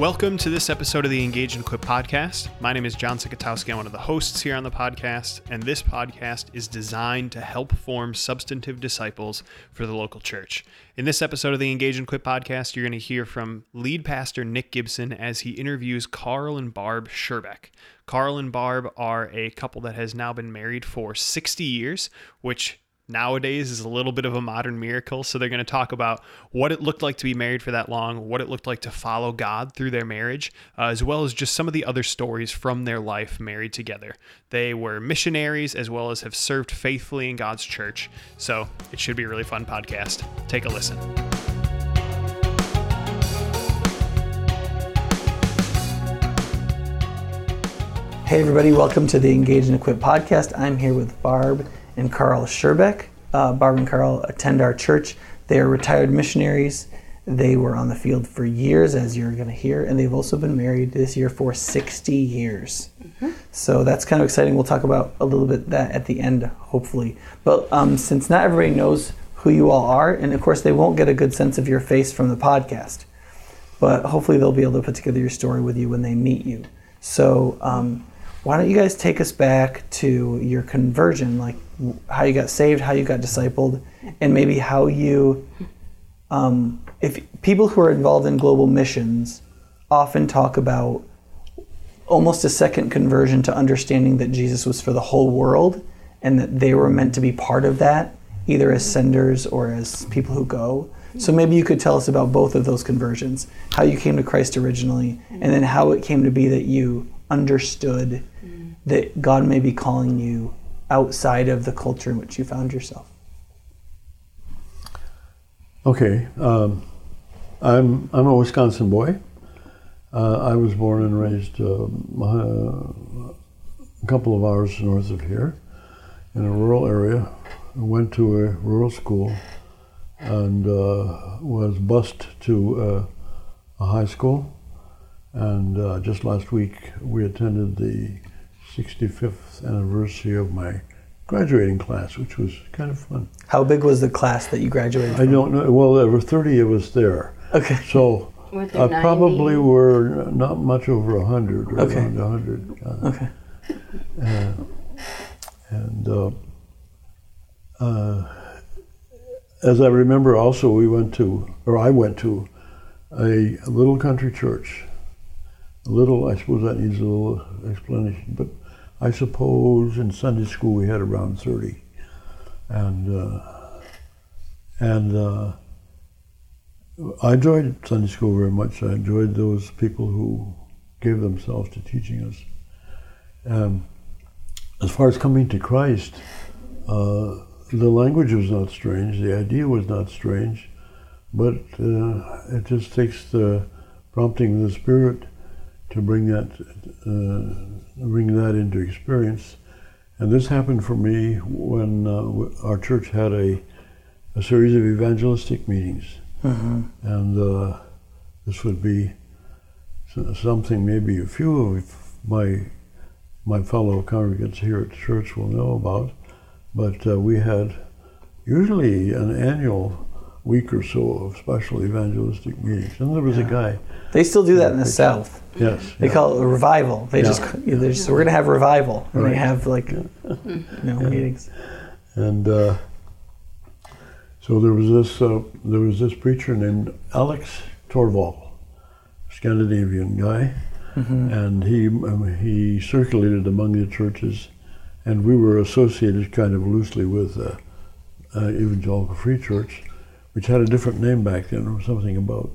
Welcome to this episode of the Engage and Equip podcast. My name is John Sikotowski. I'm one of the hosts here on the podcast, and this podcast is designed to help form substantive disciples for the local church. In this episode of the Engage and Equip podcast, you're going to hear from lead pastor Nick Gibson as he interviews Carl and Barb Scherbeck. Carl and Barb are a couple that has now been married for 60 years, which nowadays is a little bit of a modern miracle. So they're going to talk about what it looked like to be married for that long, what it looked like to follow God through their marriage, uh, as well as just some of the other stories from their life married together. They were missionaries as well as have served faithfully in God's church. So it should be a really fun podcast. Take a listen. Hey, everybody, welcome to the Engage and Equip podcast. I'm here with Barb and Carl Scherbeck. Uh, Barb and Carl attend our church. They are retired missionaries. They were on the field for years, as you're going to hear, and they've also been married this year for 60 years. Mm-hmm. So that's kind of exciting. We'll talk about a little bit that at the end, hopefully. But um, since not everybody knows who you all are, and of course, they won't get a good sense of your face from the podcast, but hopefully, they'll be able to put together your story with you when they meet you. So, um, why don't you guys take us back to your conversion, like how you got saved, how you got discipled, and maybe how you, um, if people who are involved in global missions often talk about almost a second conversion to understanding that Jesus was for the whole world and that they were meant to be part of that, either as senders or as people who go. So maybe you could tell us about both of those conversions, how you came to Christ originally, and then how it came to be that you understood mm. that God may be calling you outside of the culture in which you found yourself? Okay, um, I'm I'm a Wisconsin boy. Uh, I was born and raised uh, a couple of hours north of here, in a rural area. I went to a rural school, and uh, was bused to uh, a high school and uh, just last week, we attended the 65th anniversary of my graduating class, which was kind of fun. How big was the class that you graduated from? I don't know. Well, there were 30 of us there. Okay. So I probably were not much over 100, or okay. around 100. Uh, okay. Uh, and uh, uh, as I remember, also, we went to, or I went to, a little country church little, I suppose that needs a little explanation, but I suppose in Sunday school we had around 30. And, uh, and uh, I enjoyed Sunday school very much. I enjoyed those people who gave themselves to teaching us. Um, as far as coming to Christ, uh, the language was not strange, the idea was not strange, but uh, it just takes the prompting of the Spirit to bring that uh, bring that into experience. And this happened for me when uh, our church had a, a series of evangelistic meetings, mm-hmm. and uh, this would be something maybe a few of my my fellow congregants here at church will know about. But uh, we had usually an annual week or so of special evangelistic meetings, and there was yeah. a guy. They still do that in the South. Yes. They yeah. call it a revival. They yeah. just, just we're going to have revival. And right. they have like, you know, meetings. And uh, so there was this uh, there was this preacher named Alex Torvald, Scandinavian guy, mm-hmm. and he um, he circulated among the churches, and we were associated kind of loosely with uh, uh Evangelical Free Church, which had a different name back then, or something about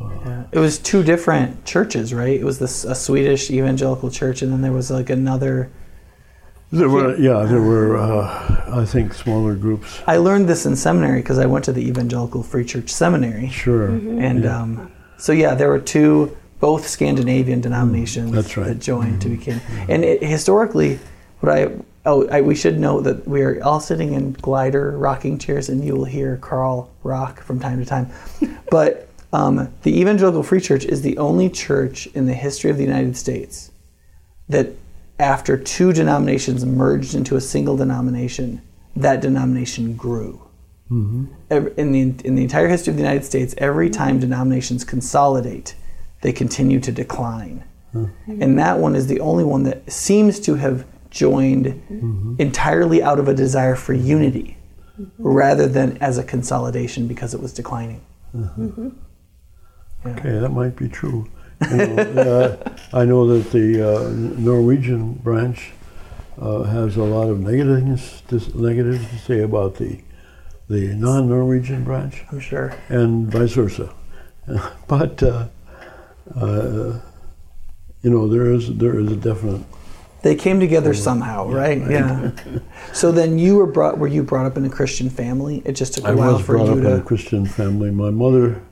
yeah. It was two different churches, right? It was this a Swedish evangelical church, and then there was like another. There were, yeah, there were, uh, I think, smaller groups. I learned this in seminary because I went to the Evangelical Free Church Seminary. Sure. Mm-hmm. And yeah. um, so, yeah, there were two, both Scandinavian denominations That's right. that joined mm-hmm. to become. And it, historically, what I oh, I, we should note that we are all sitting in glider rocking chairs, and you will hear Carl rock from time to time. but um, the Evangelical Free Church is the only church in the history of the United States that, after two denominations merged into a single denomination, that denomination grew. Mm-hmm. In, the, in the entire history of the United States, every time denominations consolidate, they continue to decline. And that one is the only one that seems to have joined entirely out of a desire for unity rather than as a consolidation because it was declining. Okay, that might be true. You know, uh, I know that the uh, Norwegian branch uh, has a lot of negatives, dis- negatives to say about the the non-Norwegian branch, I'm sure. and vice versa. but uh, uh, you know, there is there is a definite. They came together somehow, right? Yeah. so then you were brought were you brought up in a Christian family? It just took a I while was for brought you up in a Christian family. My mother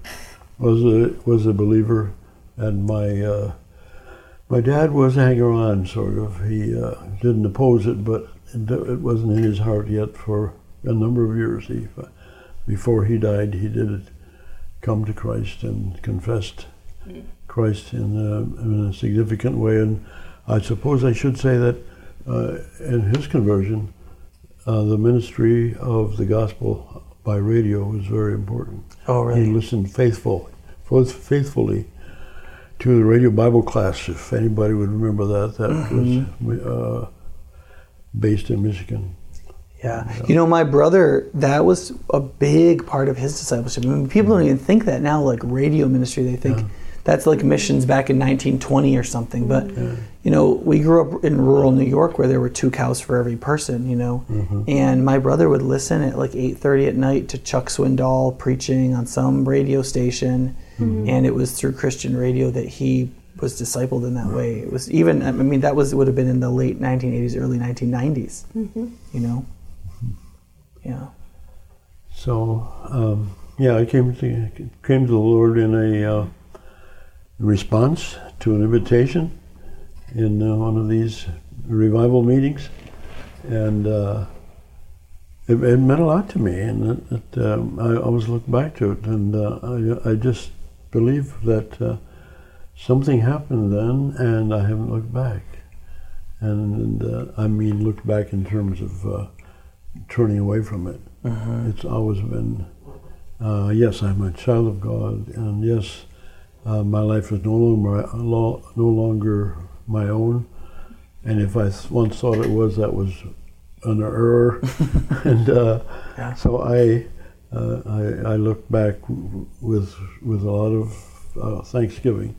was a was a believer, and my uh, my dad was a hanger on, sort of. He uh, didn't oppose it, but it, it wasn't in his heart yet for a number of years. He, before he died, he did come to Christ and confessed Christ in a, in a significant way. And I suppose I should say that uh, in his conversion, uh, the ministry of the gospel by radio was very important. Oh really? He listened faithful, faith- faithfully to the radio Bible class. If anybody would remember that, that was uh, based in Michigan. Yeah. You know, my brother, that was a big part of his discipleship. I mean, people don't even think that now, like radio ministry. They think that's like missions back in 1920 or something. But, you know, we grew up in rural New York where there were two cows for every person, you know. And my brother would listen at like 8.30 at night to Chuck Swindoll preaching on some radio station. And it was through Christian radio that he was discipled in that way. It was even, I mean, that was would have been in the late 1980s, early 1990s, you know. Yeah. So um, yeah, I came to came to the Lord in a uh, response to an invitation in uh, one of these revival meetings, and uh, it, it meant a lot to me. And it, it, um, I always look back to it, and uh, I, I just believe that uh, something happened then, and I haven't looked back. And, uh, I mean, looked back in terms of uh, turning away from it. It's always been, uh, yes, I'm a child of God, and yes, uh, my life was no longer no longer my own. And if I once thought it was, that was an error. and uh, Yeah. so I, uh, I, I look back with with a lot of uh, thanksgiving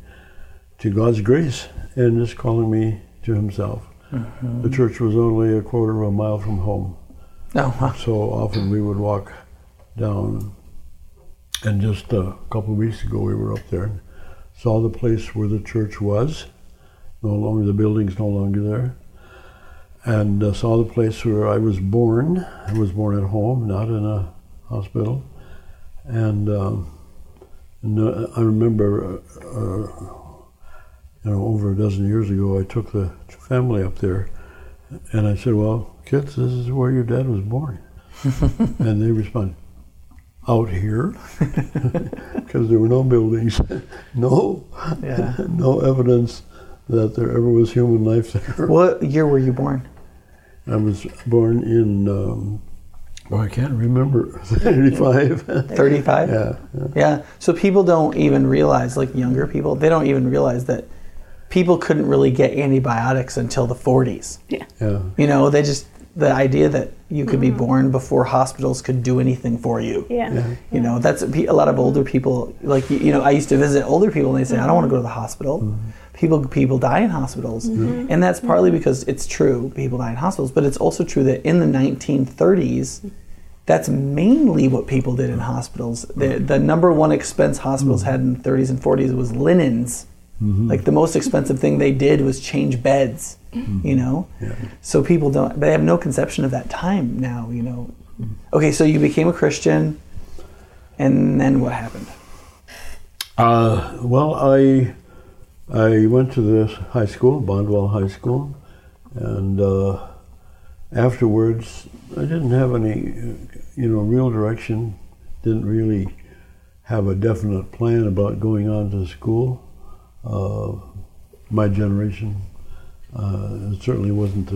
to God's grace and just calling me to Himself. The church was only a quarter of a mile from home. Oh, wow. So often we would walk down, and just a couple of weeks ago we were up there saw the place where the church was. No longer, the building's no longer there. And uh, saw the place where I was born. I was born at home, not in a hospital. And, um, and uh, I remember, uh, uh, you know, over a dozen years ago, I took the family up there, and I said, "Well, kids, this is where your dad was born." and they responded, "Out here," because there were no buildings, no, Yeah. no evidence that there ever was human life there. What year were you born? I was born in, um, oh, I can't remember, 35. 35? yeah, yeah. Yeah. So people don't even realize, like younger people, they don't even realize that people couldn't really get antibiotics until the 40s. Yeah. yeah. You know, they just, the idea that you could be mm-hmm. born before hospitals could do anything for you. Yeah. Yeah. You know, that's a lot of older people. Like you know, I used to visit older people, and they say, "I don't want to mm-hmm. go to the hospital." Mm-hmm. People people die in hospitals, and that's partly because it's true. People die in hospitals, but it's also true that in the 1930s, that's mainly what people did in hospitals. The the number one expense hospitals had in the 30s and 40s was linens. Like the most expensive thing they did was change beds. You know, Yeah. so people don't. They have no conception of that time now. You know. Okay, so you became a Christian, and then what happened? Uh, well, I I went to this high school, Bonduel High School, and uh, afterwards I didn't have any, you know, real direction. Didn't really have a definite plan about going on to school. Uh, my generation, uh, it certainly wasn't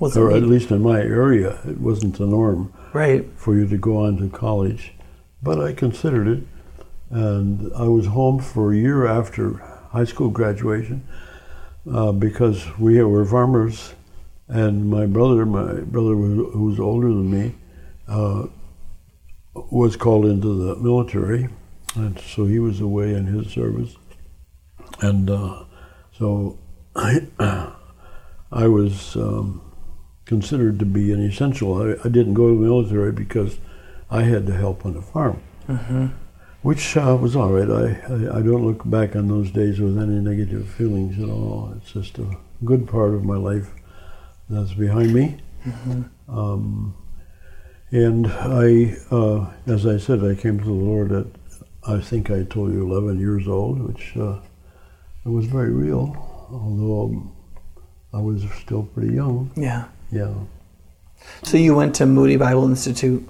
Wasn't or at least in my area, it wasn't the norm Right. for you to go on to college. But I considered it, and I was home for a year after high school graduation uh, because we were farmers, and my brother, my brother who was older than me, uh, was called into the military, and so he was away in his service, and uh, so I, I was um, considered to be an essential. I, I, didn't go to the military because I had to help on the farm, Mm-hmm. which uh, was all right. I, I, I don't look back on those days with any negative feelings at all. It's just a good part of my life that's behind me. Um, and I, uh, as I said, I came to the Lord at, I think I told you, 11 years old, which uh, was very real, although I was still pretty young. Yeah. Yeah. So you went to Moody Bible Institute.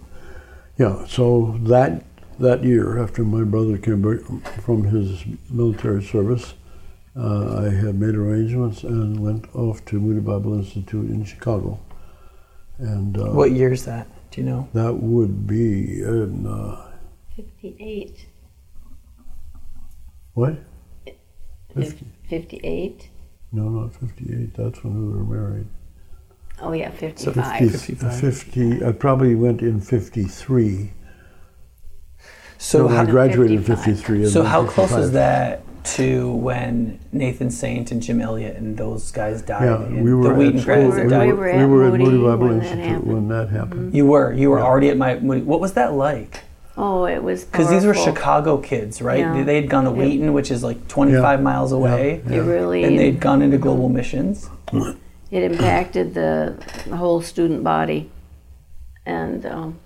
Yeah, so that that year, after my brother came back from his military service, uh, I had made arrangements and went off to Moody Bible Institute in Chicago. And uh, What year is that? Do you know? that would be in uh, 58. what? 50. 58. No, not 58. That's when we were married. Oh, yeah, 55. 50, 55. 50 I probably went in 53. So no, I how, graduated in 53. and so then how close 55. is that to when Nathan Saint and Jim Elliot and those guys died? Yeah, and we the were, Wheaton at, guys school, we, died? We were, were we at were at Moody Moody Bible when Institute happened. when that happened. You were. You were Yeah. already at my. What was that like? Oh, it was Because these were. Chicago kids, right? Yeah. They had gone to Yeah. Wheaton, which is like 25 Yeah. miles away, Yeah. It really and they'd gone into global missions. it impacted the, the whole student body. And, um,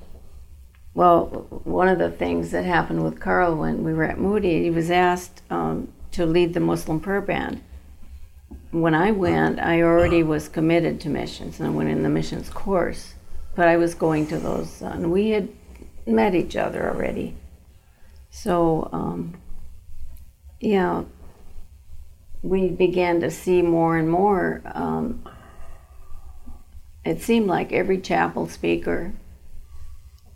well, one of the things that happened with Carl when we were at Moody, he was asked um, to lead the Muslim prayer band. When I went, I already was committed to missions and I went in the missions course. But I was going to those, uh, and we had met each other already. So, um, yeah, we began to see more and more. Um, it seemed like every chapel speaker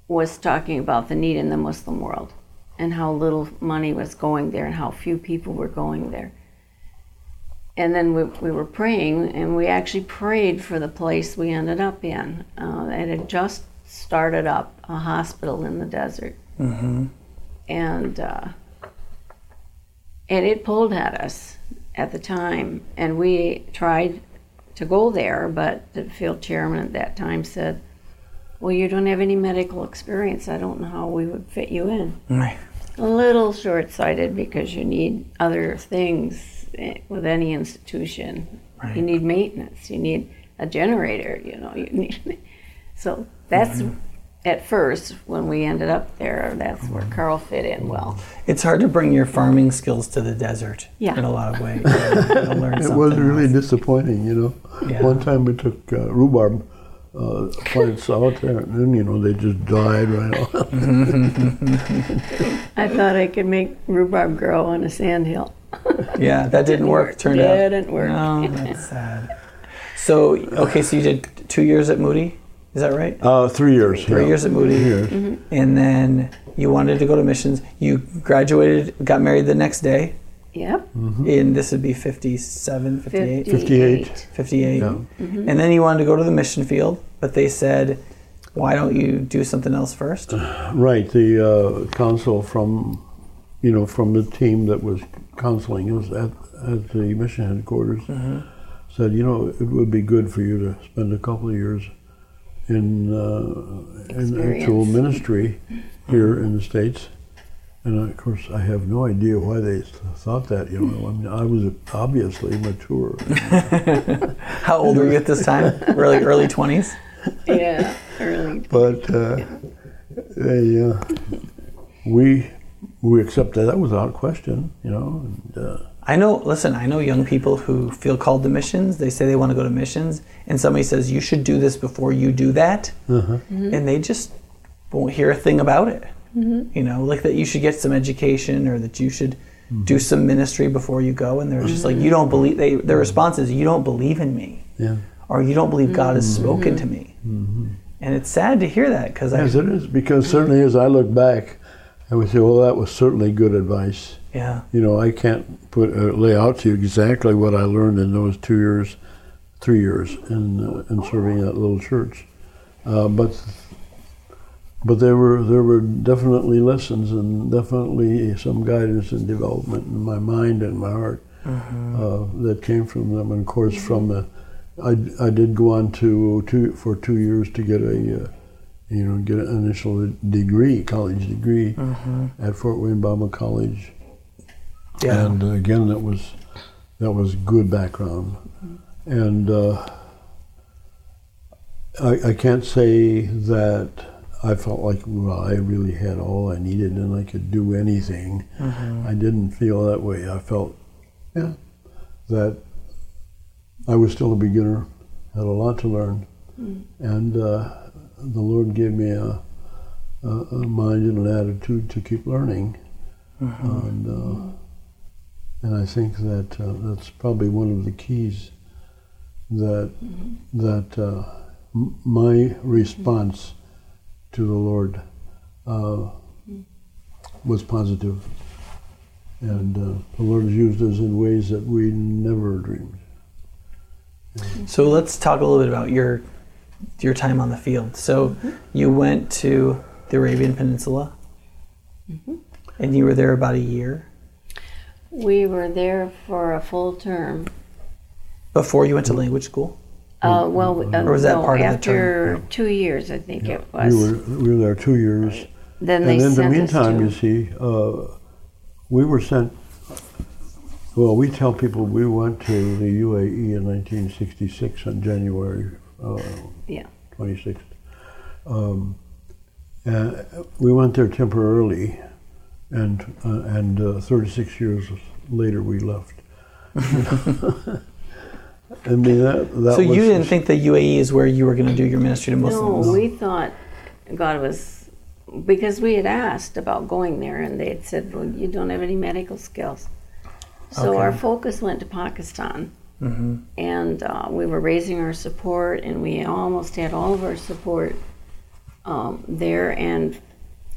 was talking about the need in the Muslim world and how little money was going there and how few people were going there. And then we, we were praying, and we actually prayed for the place we ended up in. Uh, it had just started up a hospital in the desert. And uh, and it pulled at us at the time, and we tried to go there, but the field chairman at that time said, "Well, you don't have any medical experience. I don't know how we would fit you in." Right. A little short-sighted because you need other things eh, with any institution. Right. You need maintenance. You need a generator. You know, you need. So that's at first when we ended up there. That's where Carl fit in well. It's hard to bring your farming skills to the desert Yeah. in a lot of ways. You gotta It was really else. disappointing, you know. Yeah. One time we took uh, rhubarb uh, plants out there, and then, you know, they just died right off. I thought I could make rhubarb grow on a sandhill. Yeah, that didn't work. work. Turned out. Didn't work. No, that's sad. So okay, so you did two years at Moody. Is that right? Uh, three years. Three yeah. years at Moody. Three years. Mm-hmm. And then you wanted to go to missions. You graduated, got married the next day. Yep. Mm-hmm. And this would be 57, 58, 58. 58. Yeah. Mm-hmm. And then you wanted to go to the mission field, but they said, why don't you do something else first? Uh, right. The uh, council from, you know, from the team that was counseling us at, at the mission headquarters said, you know, it would be good for you to spend a couple of years in, uh, in actual ministry here in the States. And of course, I have no idea why they thought that. You know, I mean, I was obviously mature. How old were you at this time? Early, early 20s? Yeah. Early. but uh, they, uh, we we accepted that without question. You know, and, uh, I know, listen, I know young people who feel called to missions. They say they want to go to missions, and somebody says, you should do this before you do that. Uh-huh. Mm-hmm. And they just won't hear a thing about it. Mm-hmm. You know, like that you should get some education or that you should mm-hmm. do some ministry before you go. And they're just like, you don't believe, they, their response is, you don't believe in me. yeah. Or you don't believe God has spoken to me. And it's sad to hear that because I, Yes, it is because certainly as I look back, I would say, well, that was certainly good advice. Yeah. You know, I can't put uh, lay out to you exactly what I learned in those two years, three years in uh, in serving that little church, uh, but but there were there were definitely lessons and definitely some guidance and development in my mind and my heart uh, that came from them, and of course from the. I, I did go on to two for two years to get a uh, you know get an initial degree college degree at Fort Wayne Bible College Yeah. and uh, again that was that was good background. And uh, I, I can't say that I felt like well I really had all I needed and I could do anything. I didn't feel that way. I felt yeah that I was still a beginner had a lot to learn. And uh, the Lord gave me a, a, a mind and an attitude to keep learning. And uh, and I think that uh, that's probably one of the keys that that uh, m- my response to the Lord uh, was positive, and uh, the Lord has used us in ways that we never dreamed. So let's talk a little bit about your your time on the field. So you went to the Arabian Peninsula, and you were there about a year We were there for a full term. before you went to language school. Uh, well, uh, Or was that no, part of the after term? two years, I think it We was. were we were there two years, then they and in the meantime, you see, uh, we were sent. Well, we tell people we went to the UAE in 1966 on January uh, Yeah. 26th. Um, and we went there temporarily, and uh, and uh, 36 years later we left. I mean that that so was you didn't think the UAE is where you were going to do your ministry to Muslims? No, we thought God was because we had asked about going there, and they had said, "Well, you don't have any medical skills." So our focus went to Pakistan, and uh, we were raising our support, and we almost had all of our support um, there, and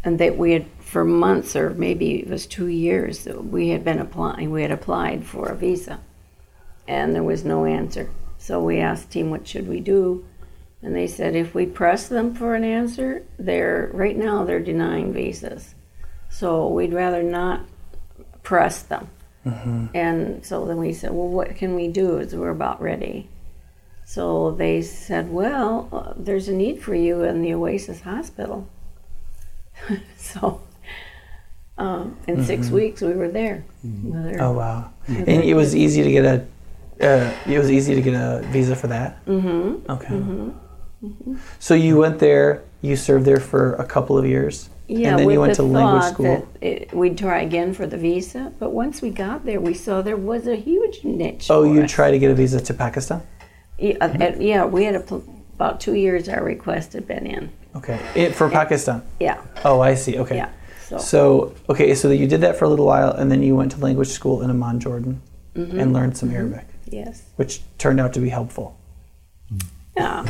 and that we had for months or maybe it was two years that we had been applying. We had applied for a visa, and there was no answer. So we asked team, "What should we do?" And they said if we press them for an answer, they're right now they're denying visas. So we'd rather not press them. And so then we said, well, what can we do? Is we're about ready. So they said, well, uh, there's a need for you in the Oasis Hospital. so um, in six weeks we were there. We were there. Oh wow! And it was easy to get a. Uh, it was easy to get a visa for that. Mm-hmm. Okay. So you went there. You served there for a couple of years. Yeah, and then with you went the to language school. it, we'd try again for the visa, but once we got there, we saw there was a huge niche. Oh, you us. tried to get a visa to Pakistan. Yeah, uh, uh, yeah, we had a, about two years. Our request had been in. Okay. It, for Pakistan. Yeah, Oh, I see. Okay. yeah. So, So okay, so you did that for a little while, and then you went to language school in Amman, Jordan, Mm-hmm. and learned some Arabic, yes, which turned out to be helpful. yeah.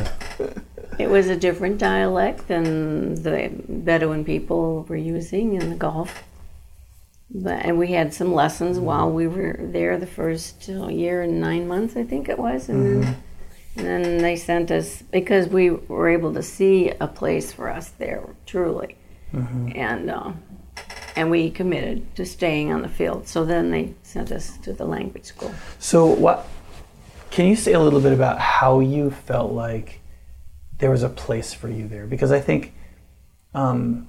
it was a different dialect than the Bedouin people were using in the Gulf. But, and we had some lessons while we were there the first uh, year and nine months, I think it was, and then and then they sent us because we were able to see a place for us there truly, and uh, and we committed to staying on the field. So then they sent us to the language school. So what? Can you say a little bit about how you felt like there was a place for you there? Because I think um,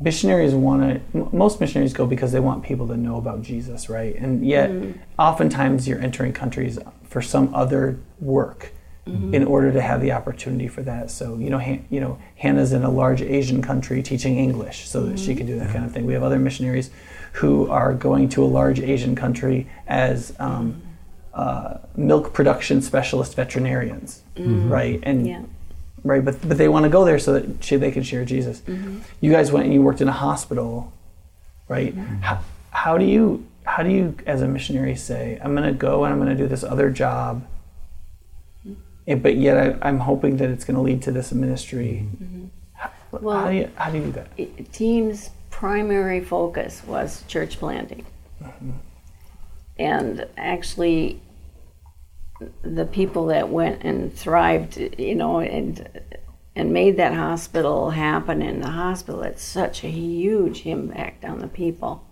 missionaries want to. Most missionaries go because they want people to know about Jesus, right? And yet, oftentimes, you're entering countries for some other work. In order to have the opportunity for that, so you know, Han- you know, Hannah's in a large Asian country teaching English, so that she can do that kind of thing. We have other missionaries who are going to a large Asian country as um, uh, milk production specialist veterinarians, right? And Yeah. right, but but they want to go there so that she, they can share Jesus. You guys went and you worked in a hospital, right? How, how do you how do you as a missionary say I'm going to go and I'm going to do this other job, eh, but yet I, I'm hoping that it's going to lead to this ministry. How, Well- how do you how do you do that? it- team's primary focus was church planting. And actually, the people that went and thrived, you know, and and made that hospital happen in the hospital, it's such a huge impact on the people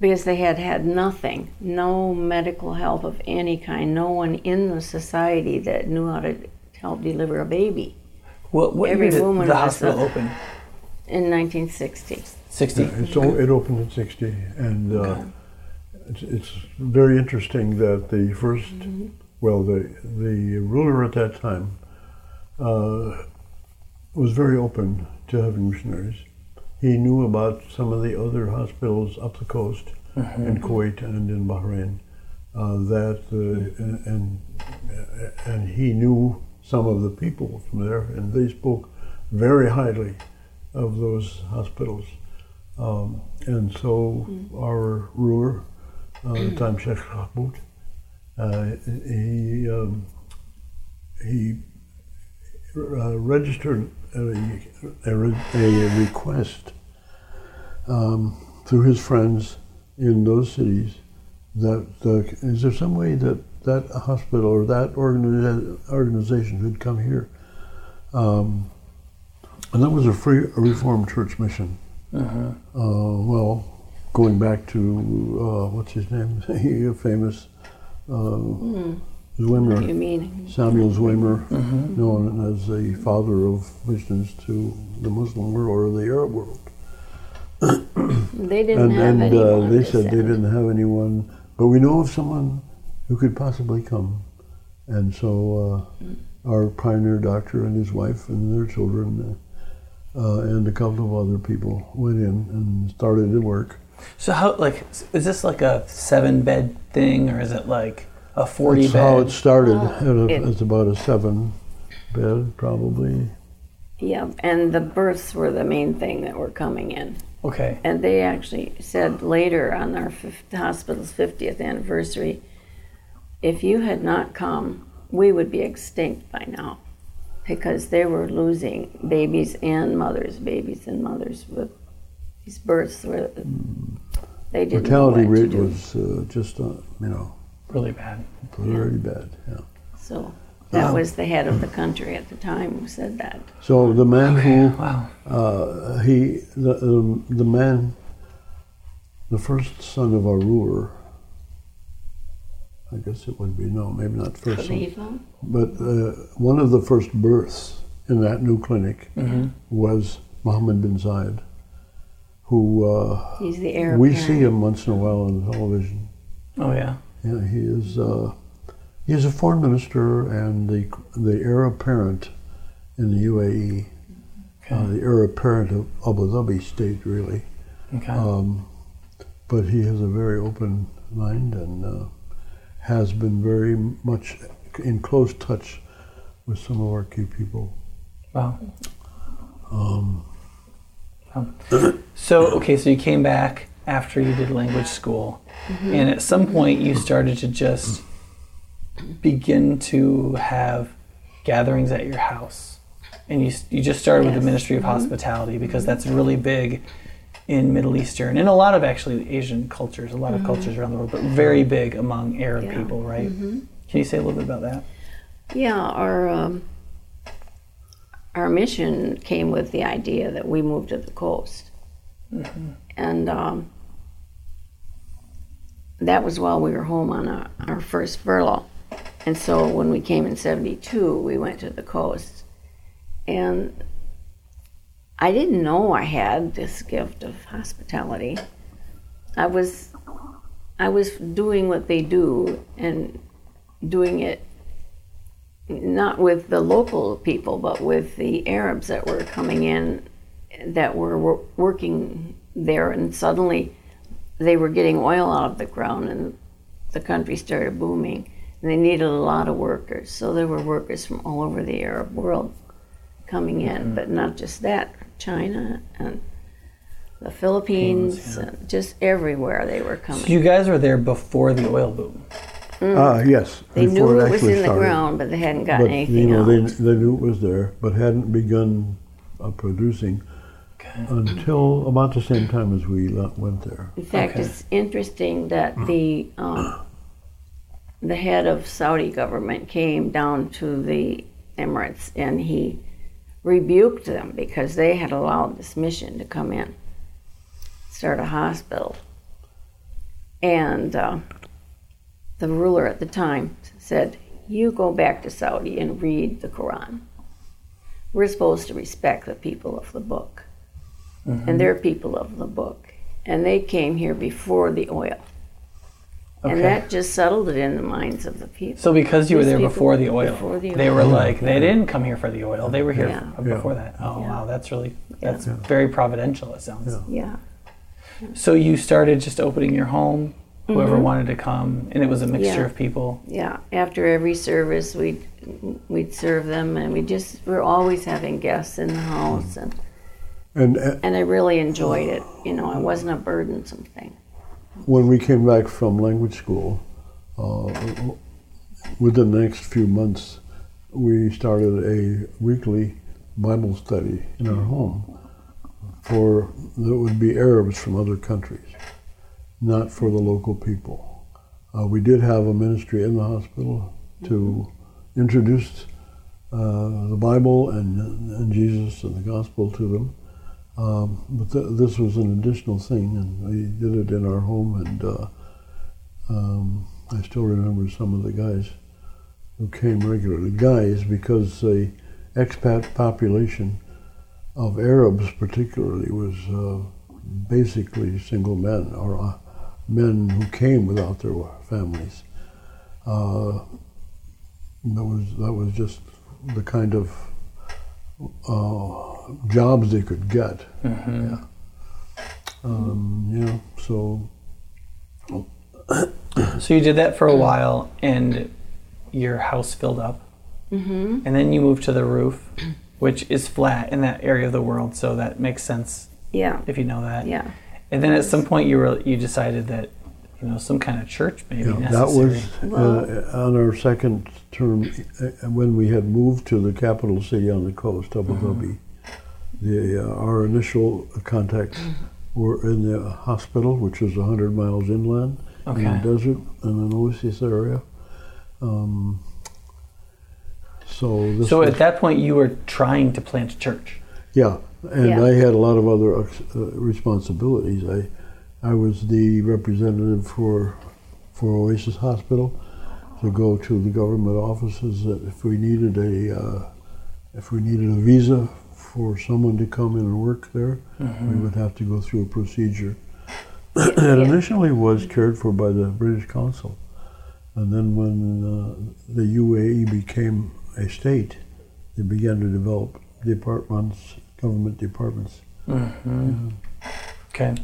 because they had had nothing, no medical help of any kind, no one in the society that knew how to help deliver a baby What, what Every year did woman the was hospital a- open? in 1960. 60? It's, o- it opened in 60, and uh, it's, it's very interesting that the 1st well, the, the ruler at that time uh, was very open to having missionaries. He knew about some of the other hospitals up the coast in Kuwait and in Bahrain. Uh, that uh, and, and and he knew some of the people from there, and they spoke very highly of those hospitals. Um, and so our ruler, uh, at the time Sheikh Mahmoud, uh, he um, he uh, registered a, a, a request um, through his friends in those cities that uh, is there some way that that hospital or that organi- organization could come here? Um, and that was a free a reformed church mission. Uh, well going back to uh, what's his name? A famous uh, Zwemer What do you mean? Samuel Zwemer, known as the father of missions to the Muslim world or the Arab world. They didn't And, have and uh, anyone they to said they didn't have anyone, but we know of someone who could possibly come. And so uh, our pioneer doctor and his wife and their children uh, uh, and a couple of other people went in and started to work. So how like is this like a seven bed thing or is it like a forty That's bed? how it started. Well, it- it's about a seven bed, probably. Yeah, and the births were the main thing that were coming in. okay. And they actually said later on our fif- hospital's 50th anniversary, if you had not come, we would be extinct by now. Because they were losing babies and mothers, babies and mothers with these births were they didn't know Mortality what to rate do. was uh, just, uh, you know, Really bad. very bad. Yeah. So that was the head of the country at the time who said that. So the man who Wow. uh, he the, um, the man the first son of our ruler I guess it would be no maybe not first son, but uh, one of the first births in that new clinic was Mohammed bin Zayed who uh, He's the heir we apparent. see him once in a while on television Oh yeah. Yeah he is uh, he is a foreign minister and the the heir apparent in the UAE Okay. uh, the heir apparent of Abu Dhabi state, really. okay. Um, but he has a very open mind and uh, has been very much in close touch with some of our key people. wow. Um, So okay, so you came back after you did language school, mm-hmm. and at some point you started to just begin to have gatherings at your house, and you you just started with the Ministry of mm-hmm. Hospitality because that's really big in Middle Eastern and a lot of actually Asian cultures, a lot of mm-hmm. cultures around the world, but very big among Arab Yeah. people, right? Can you say a little bit about that? Yeah, our um, our mission came with the idea that we moved to the coast, and um, that was while we were home on our, our first furlough. And so when we came in '72, we went to the coast, and I didn't know I had this gift of hospitality. I was I was doing what they do and doing it not with the local people, but with the Arabs that were coming in that were wor- working there, and suddenly they were getting oil out of the ground, and the country started booming, and they needed a lot of workers. So there were workers from all over the Arab world coming in, but not just that, China and the Philippines, and just everywhere they were coming. So you guys were there before the oil boom. ah, yes, they before knew it it was actually in the ground, but they hadn't gotten But anything you know, they, they knew it was there, but hadn't begun uh, producing. Until about the same time as we went there. In fact, Okay. it's interesting that the um, the head of Saudi government came down to the Emirates and he rebuked them because they had allowed this mission to come in, start a hospital, and uh, the ruler at the time said, "You go back to Saudi and read the Quran. We're supposed to respect the people of the book." And they're people of the book. And they came here before the oil. Okay. And that just settled it in the minds of the people. So because you were there before the oil, before the they oil. were like they didn't come here for the oil. They were here Yeah. f- before that. Oh Yeah. wow, that's really that's Yeah. very providential. It sounds. Yeah. Yeah. So you started just opening your home, whoever wanted to come, and it was a mixture Mm-hmm. Yeah. of people. Yeah. After every service, we'd, we'd serve them, and we just, we're always having guests in the house. And, And uh, and I really enjoyed it. You know, it wasn't a burdensome thing. when we came back from language school, uh, within the next few months, we started a weekly Bible study in our home for that would be Arabs from other countries, not for the local people. Uh, we did have a ministry in the hospital to introduce uh, the Bible and, and Jesus and the gospel to them. Um, but th- this was an additional thing, and we did it in our home. And uh, um, I still remember some of the guys who came regularly. Guys, because the expat population of Arabs, particularly, was uh, basically single men or uh, men who came without their families. Uh, that was that was just the kind of uh, jobs they could get. Yeah. Um, yeah. So So you did that for a while, and your house filled up, Mm-hmm. and then you moved to the roof, which is flat in that area of the world. So that makes sense Yeah. if you know that. Yeah. And then at some point you were you decided that you know some kind of church maybe yeah, necessary. that was Well- uh, on our second term uh, when we had moved to the capital city on the coast, Abu Dhabi. The uh, our initial contacts were in the hospital, which is hundred miles inland in Okay. the desert in an oasis area. Um, so this So was, at that point you were trying to plant a church. Yeah, and Yeah. I had a lot of other uh, responsibilities. I, I was the representative for, for Oasis Hospital to go to the government offices that if we needed a, uh, if we needed a visa for someone to come in and work there, we would have to go through a procedure. it initially was cared for by the British Consul, and then when uh, the UAE became a state, they began to develop departments, government departments. Okay.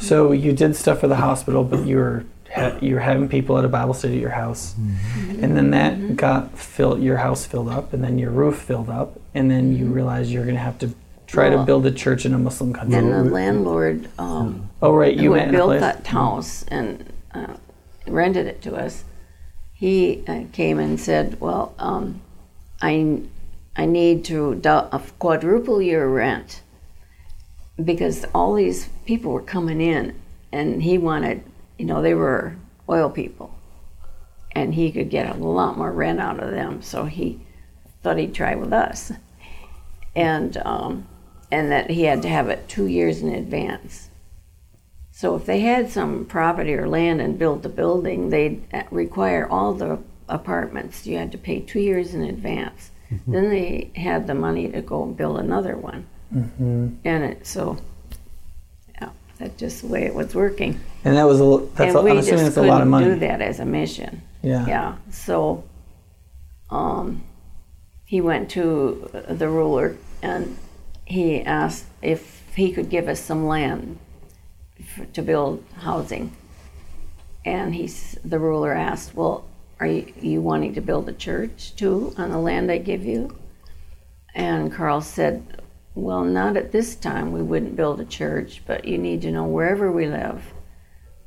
So you did stuff for the hospital, but you were ha- you're having people at a Bible study at your house, and then that got filled. Your house filled up, and then your roof filled up, and then you realize you're going to have to try to build a church in a Muslim country. And the landlord, um, oh, right, you who had built that house and uh, rented it to us, he uh, came and said, "Well, um, I I need to dou- uh, quadruple your rent because all these people were coming in, and he wanted, you know, they were oil people, and he could get a lot more rent out of them. So he thought he'd try with us, and um, and that he had to have it two years in advance." So if they had some property or land and built a building, they'd uh, require all the apartments. You had to pay two years in advance. Then they had the money to go and build another one. Mm-hmm. And it so, that's just the way it was working. and that was a that's and a, we I'm assuming a lot of money. do that as a mission. Yeah. Yeah. So, um, he went to the ruler and he asked if he could give us some land f to build housing. And he's the ruler asked, "Well, are you, you wanting to build a church too on the land I give you?" And Carl said, "Well, not at this time. We wouldn't build a church, but you need to know wherever we live,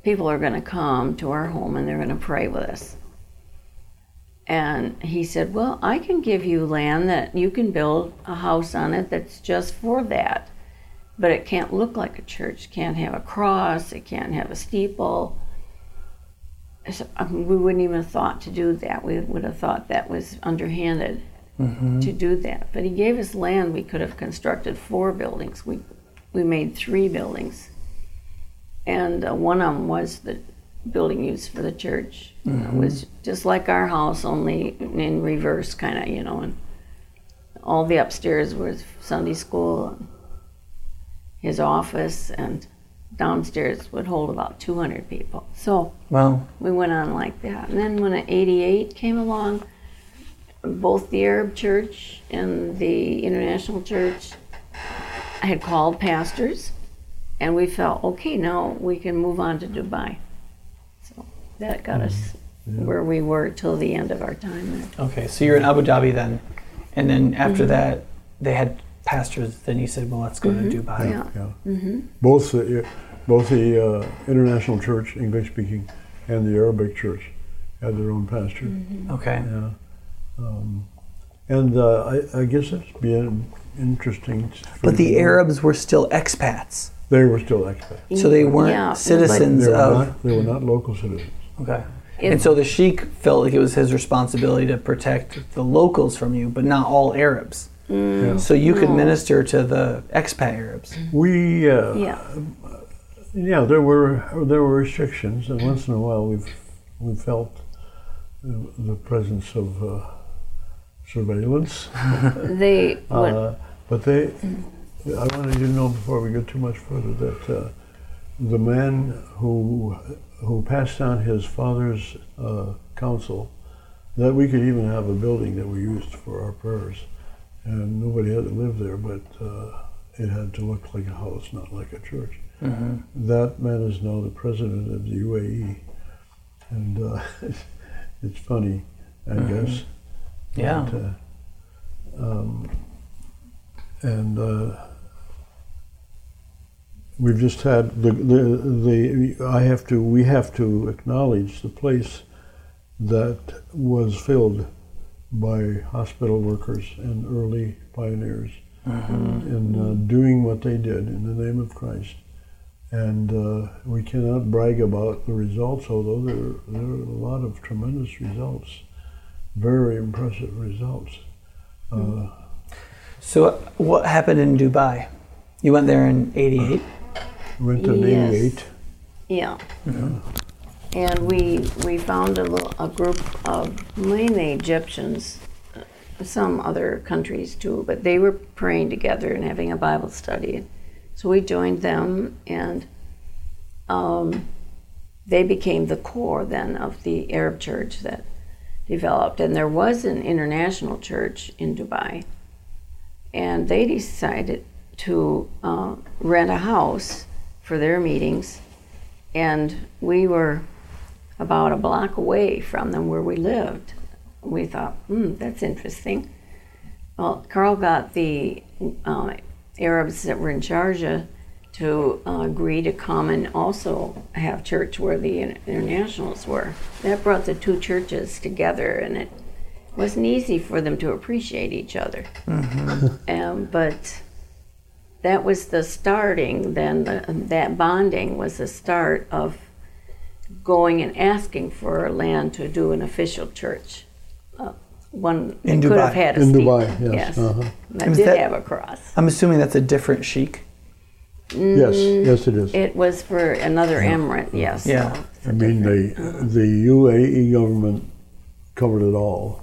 people are going to come to our home and they're going to pray with us." And he said, Well, I can give you land that you can build a house on it that's just for that. but it can't look like a church. Can't have a cross. It can't have a steeple. So, um, we wouldn't even have thought to do that. We would have thought that was underhanded to do that. But he gave us land. We could have constructed four buildings. We we made three buildings, and uh, one of them was the building used for the church. It was just like our house, only in reverse, kind of, you know. And all the upstairs was Sunday school, and his office, and downstairs would hold about 200 people. So Well, we went on like that. And then when an 88 came along, both the Arab church and the international church had called pastors, and we felt, okay, now we can move on to Dubai. So that got us mm-hmm. where we were till the end of our time there. okay, so you're in Abu Dhabi then, and then mm-hmm. after that, they had pastors. Then you said, well, let's go to mm-hmm. Dubai. Yeah. Yeah. Both the both the uh, international church, English speaking, and the Arabic church had their own pastor. Okay. Yeah. Um, and uh, I, I guess it's been interesting. But the you to know. Arabs were still expats, they were still expats. so they weren't Yeah, citizens They were of. not. They were not local citizens. Okay. It- and so the sheik felt like it was his responsibility to protect the locals from you, but not all Arabs. Yeah. So you could No. minister to the expat Arabs. We uh, Yeah. yeah, there were there were restrictions, and once in a while we've we felt the, the presence of uh, surveillance. They Uh, but they, I wanted you to know before we go too much further that uh, the man who who passed down his father's uh, counsel that we could even have a building that we used for our prayers, and nobody had to live there, but uh, it had to look like a house, not like a church. That man is now the president of the UAE, and uh, it's funny, I guess. Yeah. But, uh, um, and uh, we've just had the, the the I have to we have to acknowledge the place that was filled by hospital workers and early pioneers in uh, doing what they did in the name of Christ. And uh, we cannot brag about the results, although there, there are a lot of tremendous results, very impressive results. Uh, So what happened in Dubai? You went there in '88. went to Yes. 88. Yeah. And we we found a, little, a group of mainly Egyptians, uh, some other countries too, but they were praying together and having a Bible study. So we joined them, and um, they became the core then of the Arab church that developed. And there was an international church in Dubai, and they decided to uh, rent a house for their meetings and we were about a block away from them where we lived. We thought, hmm, that's interesting. Well, Carl got the uh, Arabs that were in Sharjah to uh, agree to come and also have church where the in- internationals were. That brought the two churches together, and it wasn't easy for them to appreciate each other. um, but that was the starting then the, that bonding was the start of going and asking for land to do an official church uh, one In that could have Dubai. had a In steeple. Dubai, yes, uh-huh. that Was did that- have a cross I'm assuming that's a different sheik. Yes, yes, it is. it was for another emirate yes Yeah. so it's I a mean, the, the UAE government covered it all,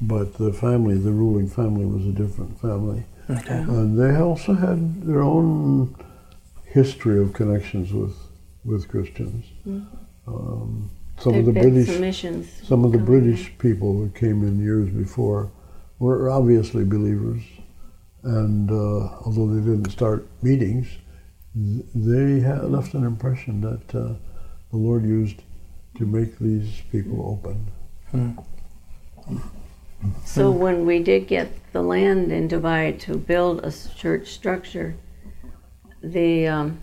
but the family, the ruling family, was a different family. Okay. And they also had their own history of connections with, with Christians. Um, some of They've the British some Some of the coming in. British people who came in years before were obviously believers, and uh, although they didn't start meetings, th- they left an impression that uh, the Lord used to make these people open. So when we did get the land in Dubai to build a church structure, the um,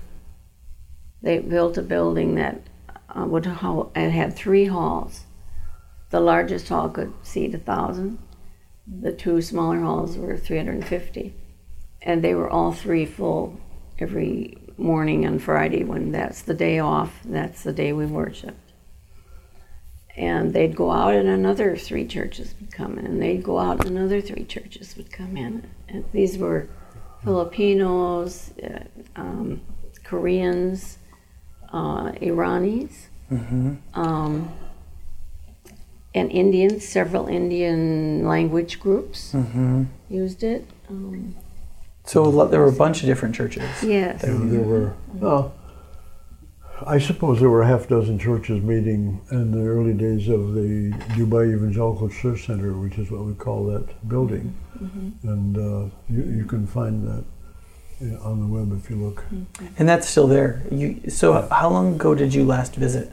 they built a building that uh, would ho- it had three halls. The largest hall could seat a thousand. The two smaller halls were 350, and they were all three full every morning on Friday when that's the day off. That's the day we worshiped. And they'd go out, and another three churches would come in, and they'd go out, and another three churches would come in. And these were Filipinos, uh, um, Koreans, uh, Iranis, um, and Indians. Several Indian language groups used it. Um, So lot- there were a bunch of different churches. yes. There, there were, well, I suppose there were a half dozen churches meeting in the early days of the Dubai Evangelical Church Center, which is what we call that building. Mm-hmm. And uh, you, you can find that on the web if you look. Mm-hmm. And that's still there. You so how long ago did you last visit?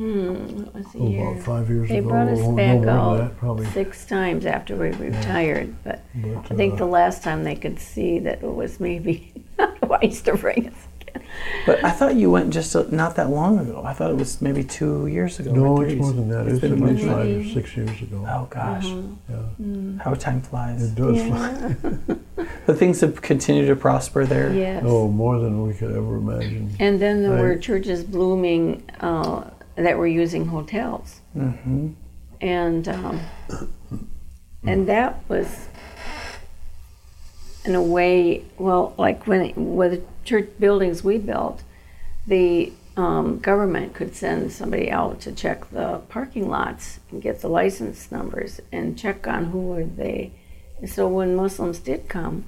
Hmm, what was the Oh, year? about five years They ago, brought us or no back more than that, probably. six times after we retired, but But, I think uh, the last time they could see that it was maybe not wise to bring us again. But I thought you went just a, not that long ago. I thought it was maybe two years ago. no, or it's three. more than that. It's It's, been at least five or six years ago. Oh gosh, Yeah, how time flies. it does. Yeah. But things have continued to prosper there. Yes. Oh, more than we could ever imagine. And then there were churches blooming uh, that were using hotels. hmm and um, and that was in a way well like when with the church buildings we built the um, government could send somebody out to check the parking lots and get the license numbers and check on who were they and so when muslims did come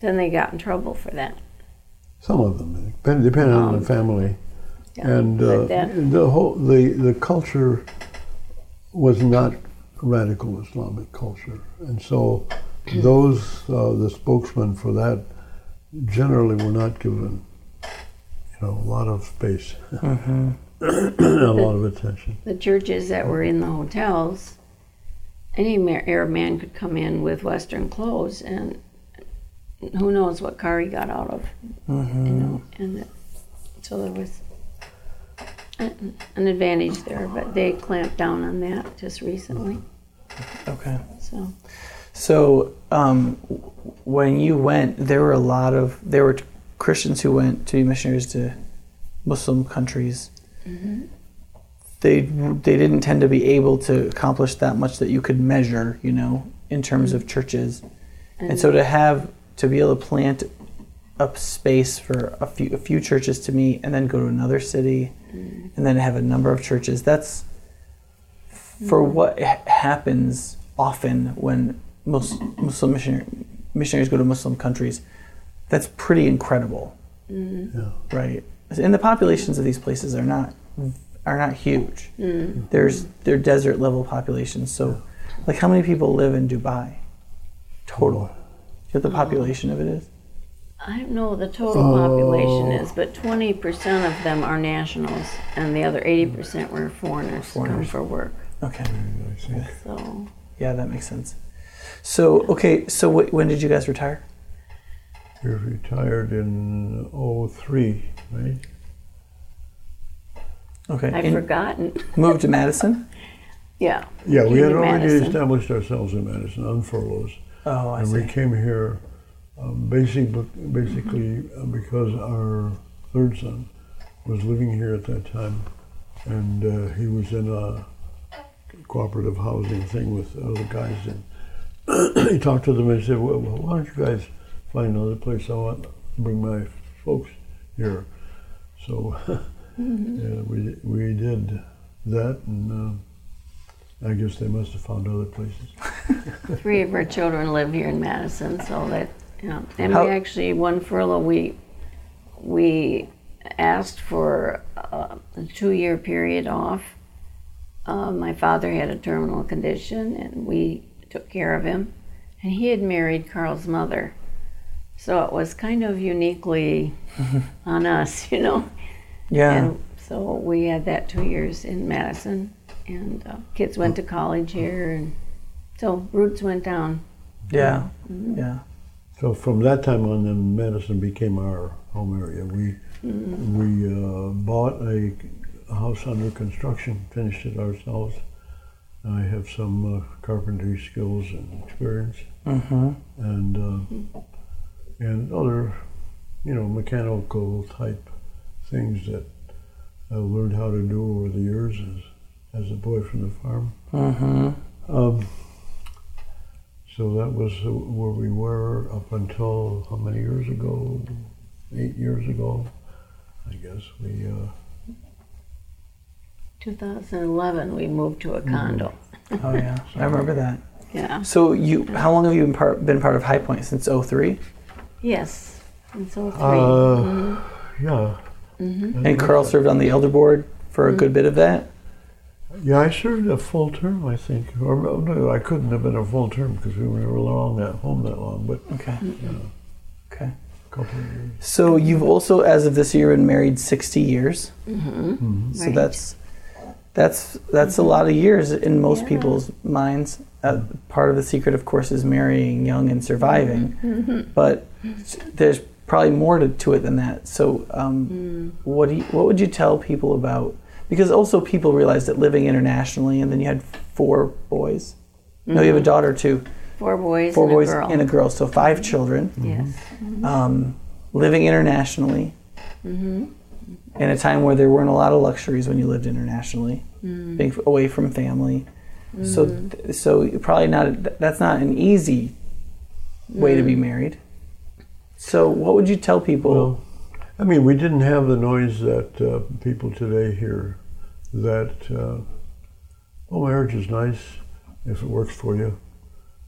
then they got in trouble for that Some of them, depending on Um, the family. And uh, the whole the the culture was not radical Islamic culture, and so those uh, the spokesmen for that generally were not given you know a lot of space, a lot of attention. the churches that were in the hotels, any Arab man could come in with Western clothes, and who knows what car he got out of, you know. And it- so there was an an advantage there, but they clamped down on that just recently. Okay. So So um, when you went, there were a lot of there were Christians who went to be missionaries to Muslim countries. They they didn't tend to be able to accomplish that much that you could measure, you know, in terms of churches. And so to have to be able to plant up space for a few a few churches to meet, and then go to another city, and then have a number of churches. That's for mm-hmm. what happens often when Mus- Muslim missionary, missionaries go to Muslim countries. That's pretty incredible, mm-hmm. Yeah. right? And the populations of these places are not are not huge. Mm-hmm. There's they're desert level populations. So, like, how many people live in Dubai? Total. Do you know what the population of it is? I don't know what the total population is, but oh. twenty percent of them are nationals, and the other eighty percent were foreigners, come Foreigners. for work. Okay. I think. So Yeah, that makes sense. So, okay, so wh- when did you guys retire? You're retired in 03, right? Okay. I've And forgotten. moved to Madison? Yeah. Yeah, we had already Madison. established ourselves in Madison on furloughs. Oh, I and see. we came here um, basic, basically uh, because our third son was living here at that time, and uh, he was in a cooperative housing thing with other guys. And he talked to them and said, well, "Why don't you guys find another place? I want to bring my folks here." So yeah, we we did that, and uh, I guess they must have found other places. Three of our children live here in Madison, so that, yeah. And How- we actually, one furlough, we, we asked for uh, a two-year period off. Uh, my father had a terminal condition, and we took care of him. And he had married Carl's mother. So it was kind of uniquely on us, you know. Yeah. And so we had that two years in Madison, and uh, kids went to college here, and so roots went down. yeah. Yeah. So from that time on, then Madison became our home area. We we uh, bought a, a house under construction, finished it ourselves. I have some uh, carpentry skills and experience, Mm-hmm. and uh, and other you know, mechanical type things that I learned how to do over the years as, as a boy from the farm. Mm-hmm. Um, so that was uh, where we were up until how many years ago? Eight years ago, I guess. We uh, 2011, we moved to a condo. Oh yeah, I remember that. Yeah. So you, how long have you been part, been part of High Point since 03? Yes. since so 3 Uh, yeah. Mm-hmm. And Carl served on the elder board for a good bit of that. Yeah, I served a full term, I think. Or no, I couldn't have been a full term because we weren't long at home that long, but Okay. Okay. a couple of years. So you've also, as of this year, been married 60 years. Mm-hmm. So Right. that's that's that's a lot of years in most Yeah. people's minds. Uh, part of the secret, of course, is marrying young and surviving. But there's probably more to, to it than that. So, um, what do you, what would you tell people about? Because also people realized that living internationally, and then you had four boys. No, you have a daughter too. Four boys Four and boys a girl. and a girl, so five children. yes. Um, living internationally, Mm-hmm. in a time where there weren't a lot of luxuries when you lived internationally, Mm. being away from family. So, th- so you probably not. That's not an easy way to be married. So, what would you tell people? Well, I mean, we didn't have the noise that uh, people today hear that, uh, well, marriage is nice if it works for you.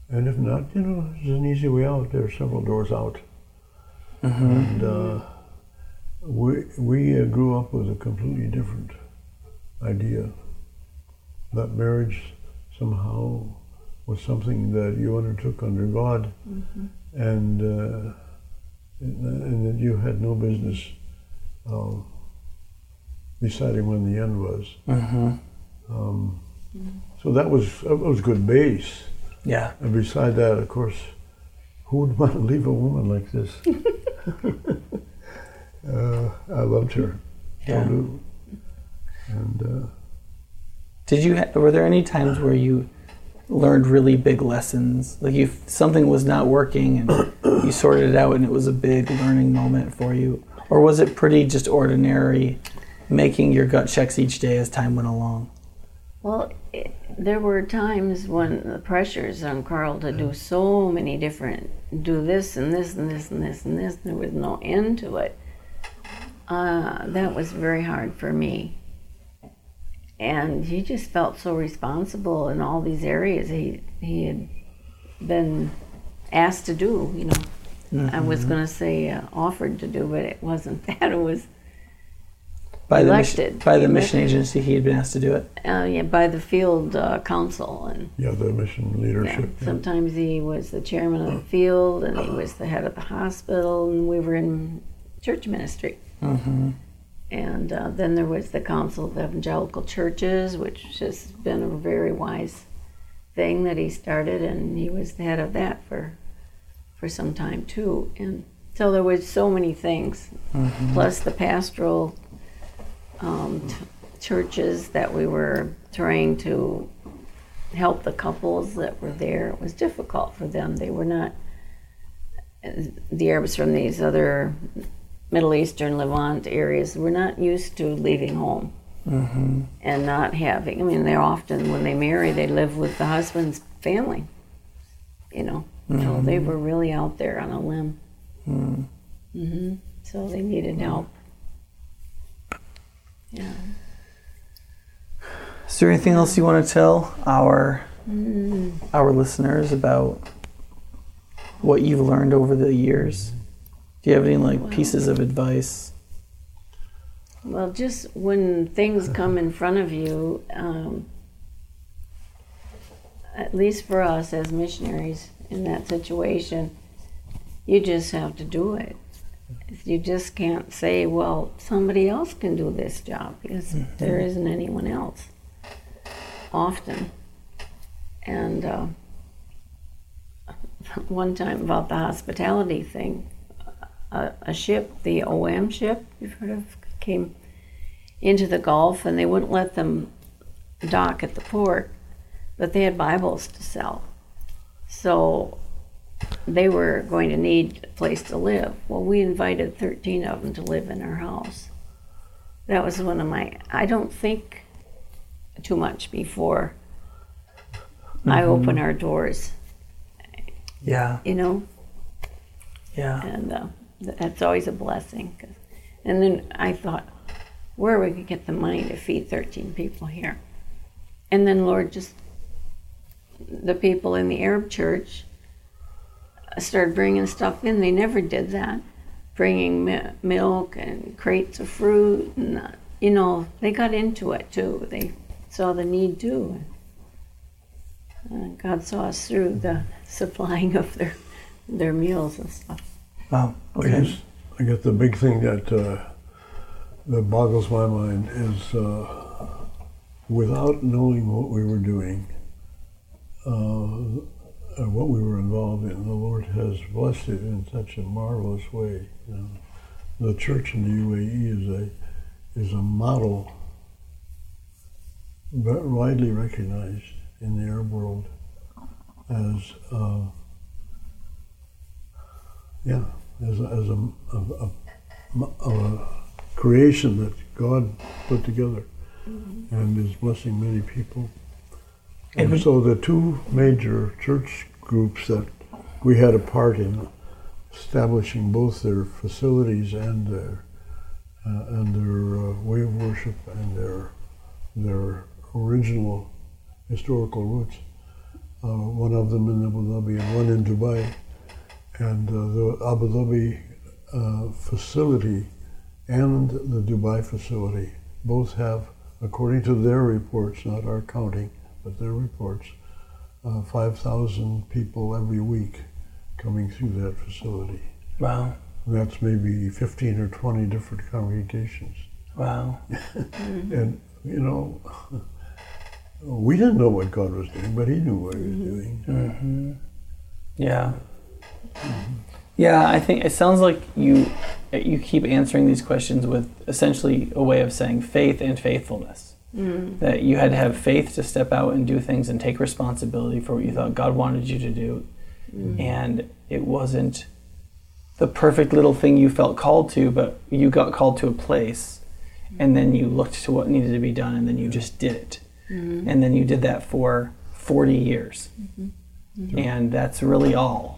And if not, you know, there's an easy way out. There are several doors out. And uh, we, we uh, grew up with a completely different idea that marriage somehow was something that you undertook under God and, uh, and and that you had no business uh, deciding when the end was. Mhm. Um, so that was that was good base. Yeah, And beside that, of course, who would want to leave a woman like this? uh, I loved her. Yeah. Still do. And uh, Did you? Ha- were there any times where you learned really big lessons? Like you, something was not working, and you sorted it out, and it was a big learning moment for you, or was it pretty just ordinary, making your gut checks each day as time went along? Well, it, there were times when the pressures on Carl to do so many different, do this and this and this and this and this, and there was no end to it. Uh, that was very hard for me. And he just felt so responsible in all these areas he, he had been asked to do, you know. I was going to say uh, offered to do, but it wasn't that. It was By the Elected. mission, by the mission Elected. agency, he had been asked to do it. uh, yeah, by the field uh, council and yeah, the mission leadership. yeah. sometimes he was the chairman of the field and he was the head of the hospital and we were in church ministry. Mm-hmm. And uh, then there was the Council of Evangelical Churches, which has been a very wise thing that he started, and he was the head of that for for some time too. And so there was so many things, plus the pastoral um, t- churches that we were trying to help the couples that were there. It was difficult for them. They were not the Arabs from these other Middle Eastern Levant areas were not used to leaving home mm-hmm. and not having. I mean, they're often when they marry, they live with the husband's family. You know, so they mm-hmm. were really out there on a limb. hmm So they needed help. Yeah. Is there anything else you want to tell our mm. our listeners about what you've learned over the years? Do you have any like pieces of advice? Well, just when things come in front of you, um, at least for us as missionaries in that situation, you just have to do it. You just can't say, well, somebody else can do this job because there isn't anyone else often. And uh, one time about the hospitality thing, a, a ship, the OM ship, you've heard of, came into the Gulf and they wouldn't let them dock at the port, but they had Bibles to sell. So they were going to need a place to live. Well, we invited 13 of them to live in our house. That was one of my, I don't think too much before I open our doors, Yeah. you know, Yeah. and uh, that's always a blessing. And then I thought, where we going to get the money to feed 13 people here? And then, Lord, just the people in the Arab church started bringing stuff in. They never did that, bringing mi- milk and crates of fruit, and uh, you know they got into it too. They saw the need too. Uh, God saw us through the supplying of their their meals and stuff. Wow. I guess, I guess the big thing that uh, that boggles my mind is uh, without knowing what we were doing, uh, and what we were involved in, the Lord has blessed it in such a marvelous way. You know. The church in the UAE is a is a model, ve- widely recognized in the Arab world as. Uh, yeah, as a, as a, a, a, a creation that God put together and is blessing many people. And And- so the two major church groups that we had a part in establishing both their facilities and their uh, and their uh, way of worship and their their original historical roots. Uh, one of them in Abu Dhabi and one in Dubai and uh, the Abu Dhabi uh, facility and the Dubai facility both have, according to their reports, not our counting, but their reports, uh, 5,000 people every week coming through that facility. Wow. That's maybe 15 or 20 different congregations. Wow. And, you know, we didn't know what God was doing, but He knew what He was doing. Yeah. Yeah, I think it sounds like you you keep answering these questions with essentially a way of saying faith and faithfulness. Mm. That you had to have faith to step out and do things and take responsibility for what you thought God wanted you to do. Mm. And it wasn't the perfect little thing you felt called to, but you got called to a place and then you looked to what needed to be done and then you just did it. Mm. And then you did that for 40 years. Mm-hmm. Mm-hmm. And that's really all.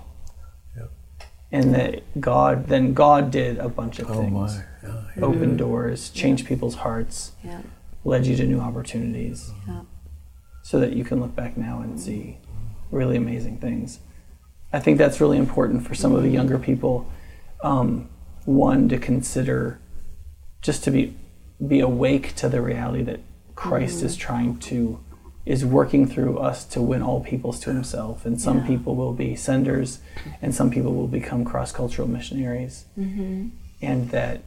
Yep. And that God, then God did a bunch of Oh things. my. Yeah, Open did. doors, changed people's hearts, Yeah. led you to new opportunities. Yeah. So that you can look back now and see really amazing things. I think that's really important for some of the younger people. Um, one to consider, just to be be awake to the reality that Christ is trying to is working through us to win all peoples to Himself, and some Yeah. people will be senders, and some people will become cross cultural missionaries, mm-hmm. and that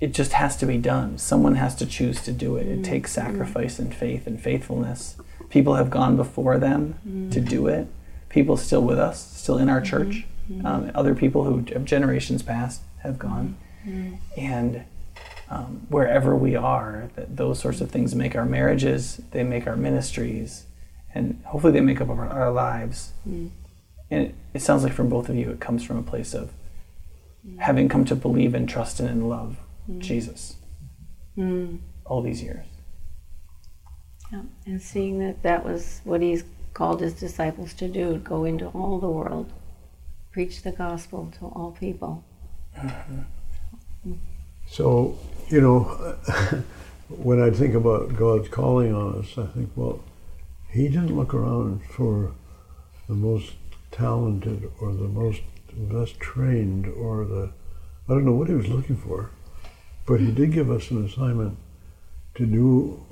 it just has to be done. Someone has to choose to do it. It mm-hmm. takes mm-hmm. sacrifice and faith and faithfulness. People have gone before them to do it. People still with us, still in our church. Um, other people who have generations past have gone. And um, wherever we are, that those sorts of things make our marriages, they make our ministries, and hopefully they make up our, our lives. Mm. And it, it sounds like from both of you, it comes from a place of having come to believe and trust in and love mm. Jesus mm. all these years. Yeah. And seeing that that was what he's called his disciples to do go into all the world, preach the gospel to all people. Mm-hmm. So, you know, when I think about God's calling on us, I think, well, He didn't look around for the most talented or the most best trained or the, I don't know what He was looking for, but He did give us an assignment to do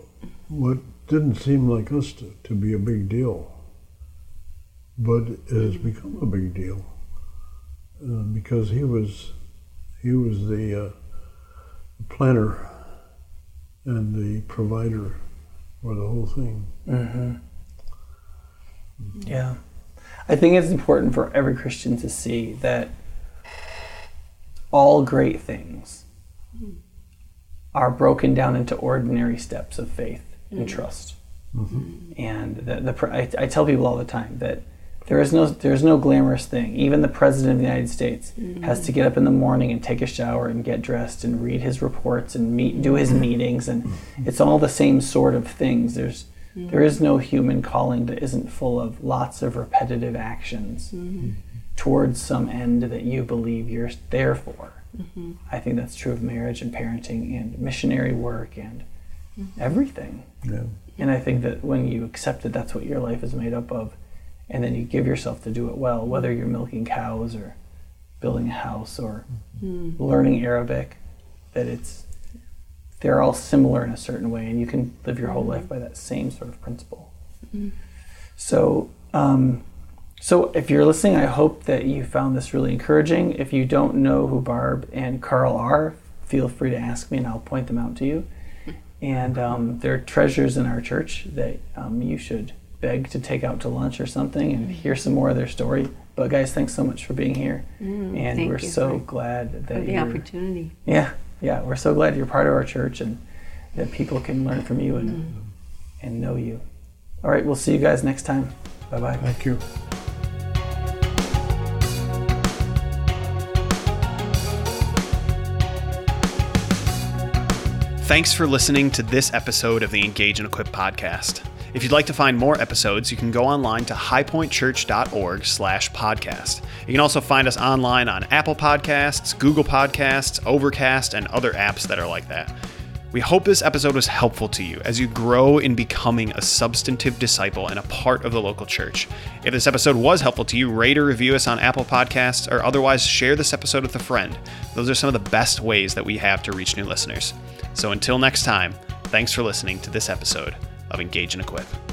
what didn't seem like us to, to be a big deal. But it has become a big deal uh, because he was he was the uh, planner and the provider for the whole thing. Mm-hmm. Yeah. I think it's important for every Christian to see that all great things are broken down into ordinary steps of faith and mm. trust. Mm-hmm. And the, the I, I tell people all the time that there is no there's no glamorous thing. Even the president of the United States mm-hmm. has to get up in the morning and take a shower and get dressed and read his reports and meet do his mm-hmm. meetings and it's all the same sort of things. There's mm-hmm. there is no human calling that isn't full of lots of repetitive actions towards some end that you believe you're there for. I think that's true of marriage and parenting and missionary work and everything. Yeah. And I think that when you accept that that's what your life is made up of, and then you give yourself to do it well, whether you're milking cows or building a house or learning Arabic, that it's they're all similar in a certain way, and you can live your whole life by that same sort of principle. So, um, so if you're listening, I hope that you found this really encouraging. If you don't know who Barb and Carl are, feel free to ask me, and I'll point them out to you. And um, they're treasures in our church that um, you should beg to take out to lunch or something and mm-hmm. hear some more of their story. But guys, thanks so much for being here, mm, and thank we're you so for- glad that the you're. opportunity. Yeah, yeah, we're so glad you're part of our church and that people can learn from you and mm-hmm. and know you. All right, we'll see you guys next time. Bye bye. Thank you. Thanks for listening to this episode of the Engage and Equip podcast. If you'd like to find more episodes, you can go online to highpointchurch.org slash podcast. You can also find us online on Apple Podcasts, Google Podcasts, Overcast, and other apps that are like that. We hope this episode was helpful to you as you grow in becoming a substantive disciple and a part of the local church. If this episode was helpful to you, rate or review us on Apple Podcasts or otherwise share this episode with a friend. Those are some of the best ways that we have to reach new listeners. So until next time, thanks for listening to this episode of Engage and Equip.